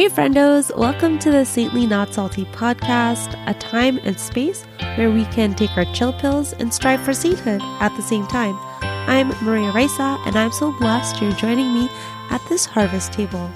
Hey, friendos, welcome to the Saintly Not Salty podcast, a time and space where we can take our chill pills and strive for sainthood at the same time. I'm Maria Risa, and I'm so blessed you're joining me at this harvest table.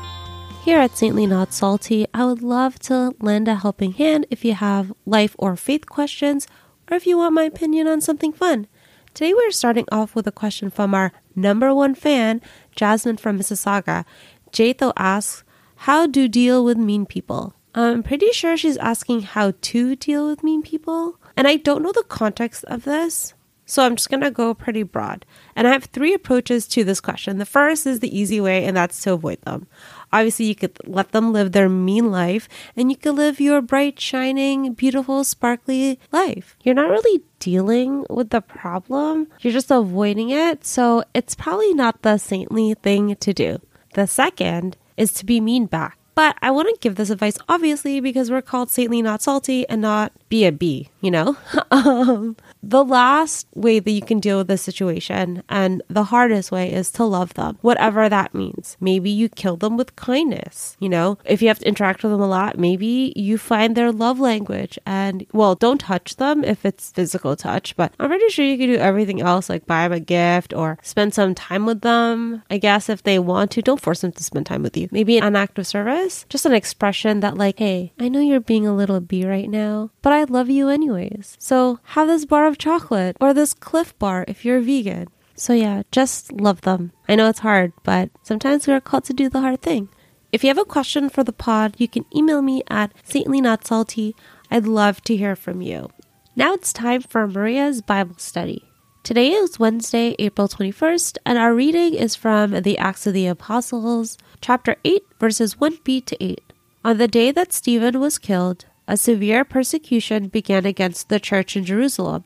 Here at Saintly Not Salty, I would love to lend a helping hand if you have life or faith questions, or if you want my opinion on something fun. Today, we're starting off with a question from our number one fan, Jasmine from Mississauga. Jatho asks, How do deal with mean people? I'm pretty sure she's asking how to deal with mean people. And I don't know the context of this. So I'm just to go pretty broad. And I have three approaches to this question. The first is the easy way, and that's to avoid them. Obviously, you could let them live their mean life, and you could live your bright, shining, beautiful, sparkly life. You're not really dealing with the problem, you're just avoiding it. So it's probably not the saintly thing to do. The second is to be mean back. But I wouldn't give this advice, obviously, because we're called saintly, not salty, and not be a B, you know? um, the last way that you can deal with this situation and the hardest way is to love them, whatever that means. Maybe you kill them with kindness, you know? If you have to interact with them a lot, maybe you find their love language and, well, don't touch them if it's physical touch, but I'm pretty sure you can do everything else, like buy them a gift or spend some time with them. I guess if they want to, don't force them to spend time with you. Maybe an act of service, just an expression that, like, hey, I know you're being a little B right now, but I love you anyways. So have this bar of chocolate or this Clif bar if you're vegan. So yeah, just love them. I know it's hard, but sometimes we are called to do the hard thing. If you have a question for the pod, you can email me at saintlyNotSalty. I'd love to hear from you. Now it's time for Maria's Bible study. Today is Wednesday, April 21st, and our reading is from the Acts of the Apostles, chapter 8, verses 1b to 8. On the day that Stephen was killed, a severe persecution began against the church in Jerusalem,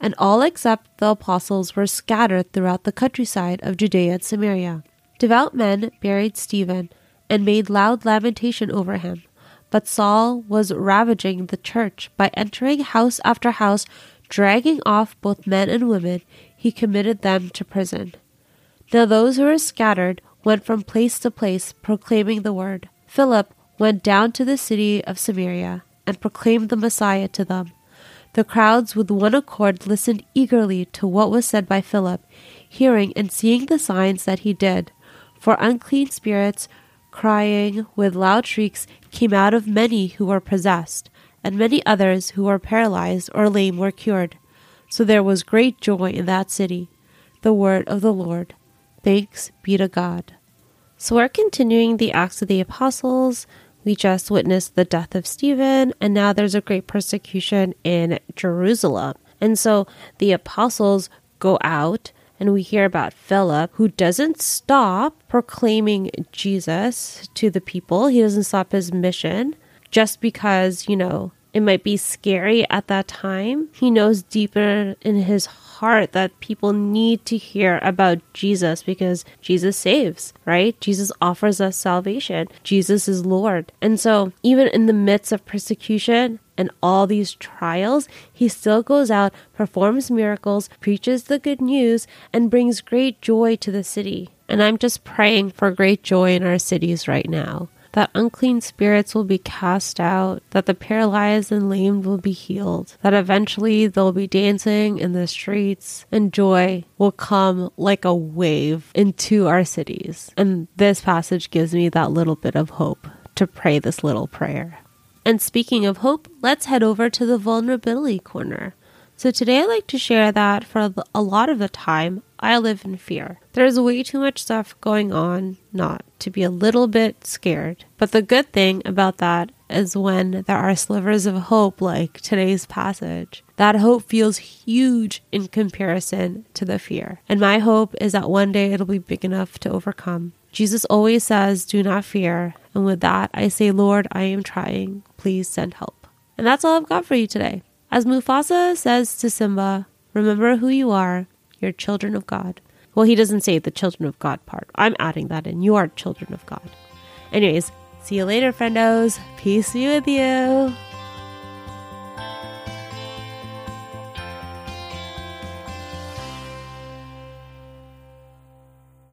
and all except the apostles were scattered throughout the countryside of Judea and Samaria. Devout men buried Stephen and made loud lamentation over him. But Saul was ravaging the church by entering house after house, dragging off both men and women. He committed them to prison. Now those who were scattered went from place to place proclaiming the word. Philip went down to the city of Samaria and proclaimed the Messiah to them. The crowds with one accord listened eagerly to what was said by Philip, hearing and seeing the signs that he did. For unclean spirits, crying with loud shrieks, came out of many who were possessed, and many others who were paralyzed or lame were cured. So there was great joy in that city. The word of the Lord. Thanks be to God. So we're continuing the Acts of the Apostles. We just witnessed the death of Stephen, and now there's a great persecution in Jerusalem. And so the apostles go out, and we hear about Philip, who doesn't stop proclaiming Jesus to the people. He doesn't stop his mission just because, you know, it might be scary at that time. He knows deeper in his heart that people need to hear about Jesus because Jesus saves, right? Jesus offers us salvation. Jesus is Lord. And so, even in the midst of persecution, and all these trials, he still goes out, performs miracles, preaches the good news, and brings great joy to the city. And I'm just praying for great joy in our cities right now that unclean spirits will be cast out, that the paralyzed and lamed will be healed, that eventually they'll be dancing in the streets, and joy will come like a wave into our cities. And this passage gives me that little bit of hope to pray this little prayer. And speaking of hope, let's head over to the vulnerability corner. So today I'd like to share that for a lot of the time, I live in fear. There's way too much stuff going on not to be a little bit scared. But the good thing about that is when there are slivers of hope like today's passage, that hope feels huge in comparison to the fear. And my hope is that one day it'll be big enough to overcome. Jesus always says, Do not fear. And with that, I say, Lord, I am trying. Please send help. And that's all I've got for you today. As Mufasa says to Simba, remember who you are. You're children of God. Well, he doesn't say the children of God part. I'm adding that in. You are children of God. Anyways, see you later, friendos. Peace be with you.